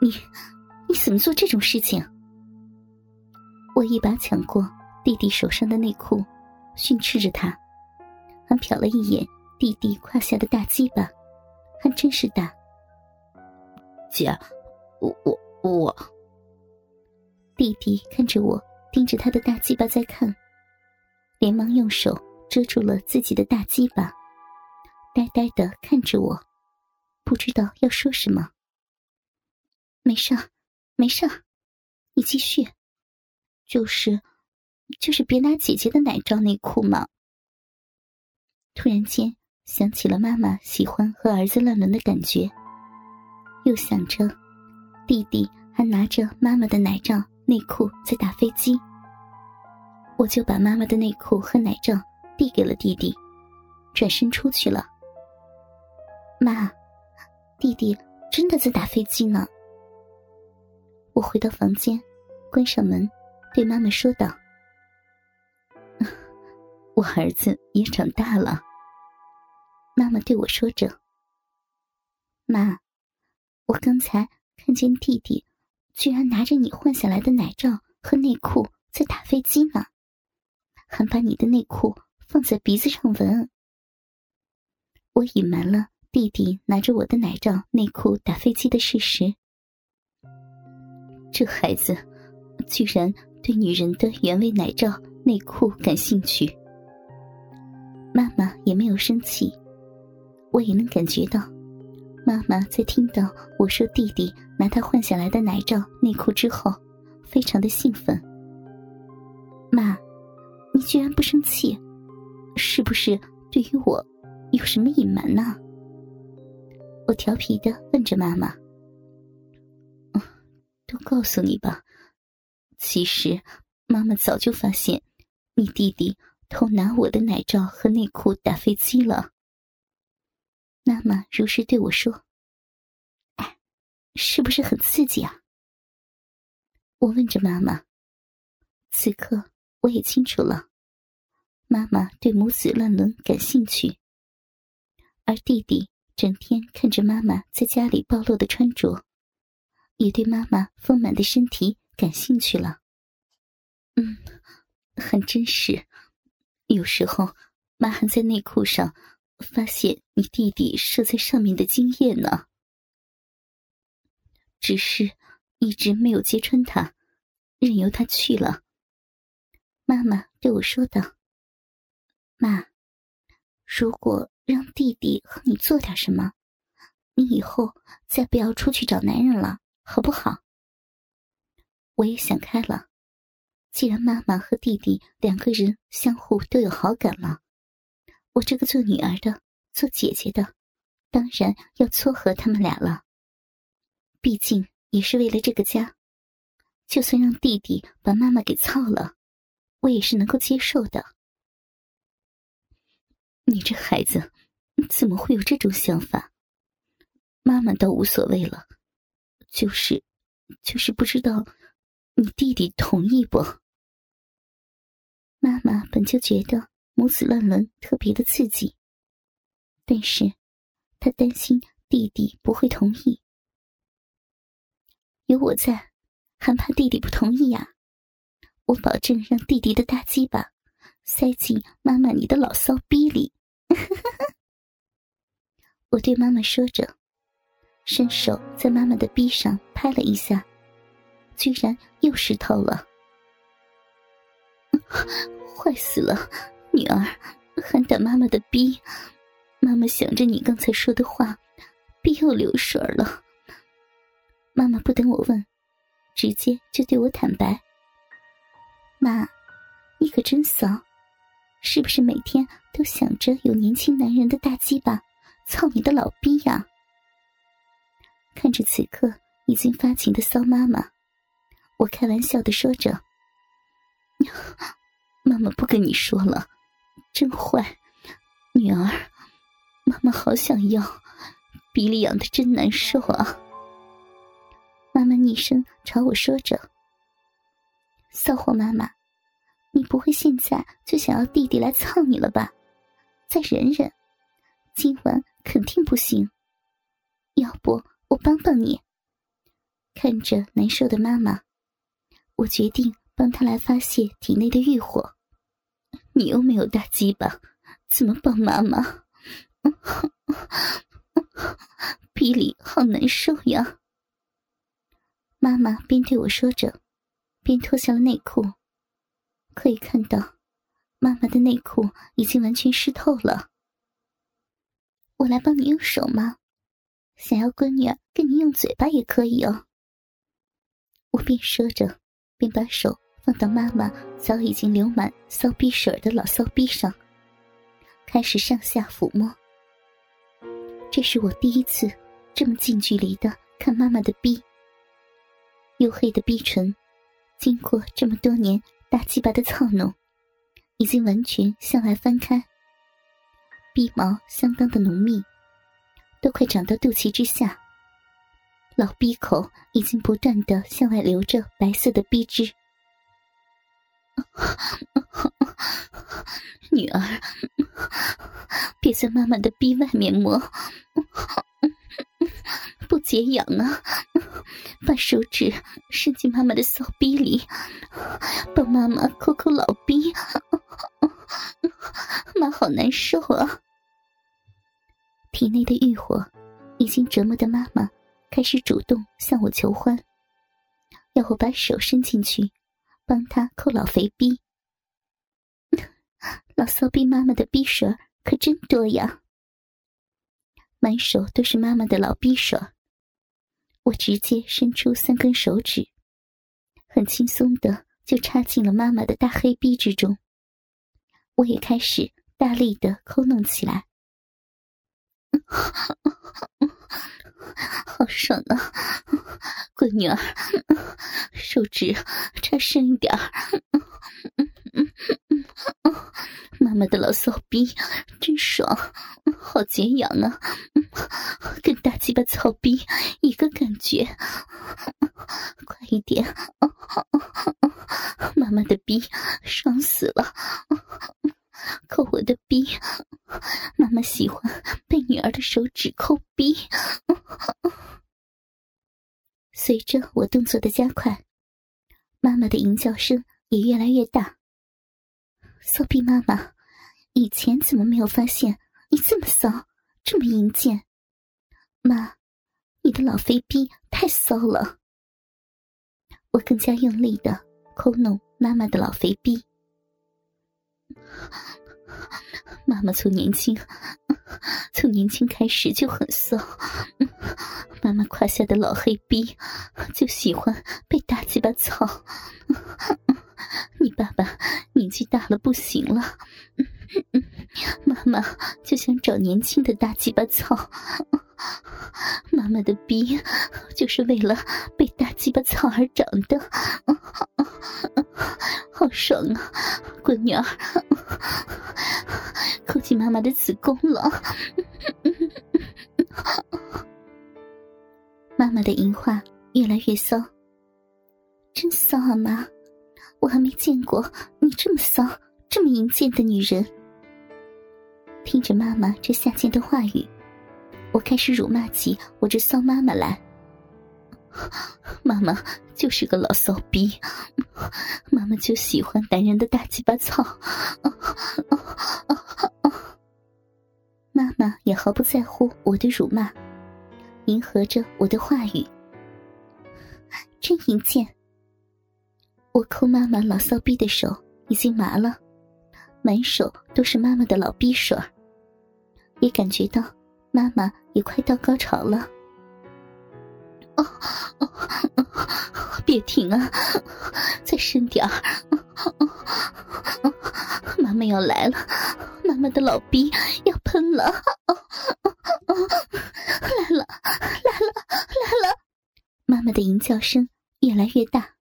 你，你怎么做这种事情？我一把抢过弟弟手上的内裤，训斥着他，还瞟了一眼弟弟胯下的大鸡巴，还真是大。姐，我我我。弟弟看着我，盯着他的大鸡巴在看，连忙用手遮住了自己的大鸡巴，呆呆的看着我，不知道要说什么。没事，没事，你继续。就是，就是别拿姐姐的奶罩内裤嘛。突然间想起了妈妈喜欢和儿子乱伦的感觉，又想着弟弟还拿着妈妈的奶罩。内裤在打飞机，我就把妈妈的内裤和奶罩递给了弟弟，转身出去了。妈，弟弟真的在打飞机呢。我回到房间，关上门，对妈妈说道：“我儿子也长大了。”妈妈对我说着：“妈，我刚才看见弟弟。”居然拿着你换下来的奶罩和内裤在打飞机呢，还把你的内裤放在鼻子上闻。我隐瞒了弟弟拿着我的奶罩内裤打飞机的事实。这孩子居然对女人的原味奶罩内裤感兴趣。妈妈也没有生气，我也能感觉到。妈妈在听到我说弟弟拿他换下来的奶罩内裤之后，非常的兴奋。妈，你居然不生气，是不是对于我有什么隐瞒呢？我调皮的问着妈妈。都告诉你吧，其实妈妈早就发现你弟弟偷拿我的奶罩和内裤打飞机了。妈妈如实对我说：“哎，是不是很刺激啊？”我问着妈妈。此刻我也清楚了，妈妈对母子乱伦感兴趣，而弟弟整天看着妈妈在家里暴露的穿着，也对妈妈丰满的身体感兴趣了。嗯，很真实。有时候妈还在内裤上。发现你弟弟射在上面的精液呢，只是一直没有揭穿他，任由他去了。妈妈对我说道：“妈，如果让弟弟和你做点什么，你以后再不要出去找男人了，好不好？”我也想开了，既然妈妈和弟弟两个人相互都有好感了。我这个做女儿的、做姐姐的，当然要撮合他们俩了。毕竟也是为了这个家，就算让弟弟把妈妈给操了，我也是能够接受的。你这孩子怎么会有这种想法？妈妈倒无所谓了，就是，就是不知道你弟弟同意不？妈妈本就觉得。母子乱伦特别的刺激，但是她担心弟弟不会同意。有我在，还怕弟弟不同意呀？我保证让弟弟的大鸡巴塞进妈妈你的老骚逼里。我对妈妈说着，伸手在妈妈的逼上拍了一下，居然又湿透了。坏死了！女儿，还打妈妈的逼，妈妈想着你刚才说的话，逼又流水了。妈妈不等我问，直接就对我坦白：“妈，你可真骚，是不是每天都想着有年轻男人的大鸡巴操你的老逼呀？”看着此刻已经发情的骚妈妈，我开玩笑的说着：“ 妈妈不跟你说了。”真坏，女儿，妈妈好想要，鼻里痒的真难受啊！妈妈逆声朝我说着：“骚货妈妈，你不会现在就想要弟弟来操你了吧？再忍忍，今晚肯定不行。要不我帮帮你。”看着难受的妈妈，我决定帮她来发泄体内的欲火。你又没有大鸡巴，怎么帮妈妈？逼里好难受呀！妈妈边对我说着，边脱下了内裤。可以看到，妈妈的内裤已经完全湿透了。我来帮你用手吗？想要闺女儿跟你用嘴巴也可以哦。我边说着，边把手放到妈妈早已经流满骚逼水的老骚逼上，开始上下抚摸。这是我第一次这么近距离的看妈妈的逼，黝黑的逼唇，经过这么多年大鸡巴的操弄，已经完全向外翻开，逼毛相当的浓密。都快长到肚脐之下，老逼口已经不断的向外流着白色的逼汁。女儿，别在妈妈的逼外面摸，不解痒啊！把手指伸进妈妈的骚逼里，帮妈妈抠抠老逼，妈好难受啊！体内的欲火已经折磨的妈妈，开始主动向我求欢，要我把手伸进去，帮她抠老肥逼。老骚逼妈妈的逼水可真多呀，满手都是妈妈的老逼水。我直接伸出三根手指，很轻松的就插进了妈妈的大黑逼之中。我也开始大力的抠弄起来。好爽啊，闺女儿，手指插深一点儿。妈妈的老骚逼真爽，好解痒啊，跟大鸡巴草逼一个感觉。快一点，妈妈的逼爽死了。抠我的逼，妈妈喜欢被女儿的手指抠逼。随着我动作的加快，妈妈的淫叫声也越来越大。骚逼妈妈，以前怎么没有发现你这么骚，这么淫贱？妈，你的老肥逼太骚了。我更加用力的抠弄妈妈的老肥逼。妈妈从年轻，从年轻开始就很骚。妈妈胯下的老黑逼就喜欢被大鸡巴操。你爸爸年纪大了不行了，妈妈就想找年轻的大鸡巴操。妈妈的逼就是为了被大鸡巴操而长的，好爽啊，闺女儿，扣起妈妈的子宫了。妈妈的淫话越来越骚，真骚啊，妈，我还没见过你这么骚、这么淫贱的女人。听着妈妈这下贱的话语。我开始辱骂起我这骚妈妈来。妈妈就是个老骚逼，妈妈就喜欢男人的大鸡巴操。妈妈也毫不在乎我的辱骂，迎合着我的话语。真淫贱！我抠妈妈老骚逼的手已经麻了，满手都是妈妈的老逼水也感觉到。妈妈也快到高潮了，别停啊，再深点儿，妈妈要来了，妈妈的老逼要喷了，来了，来了，来了，妈妈的吟叫声越来越大。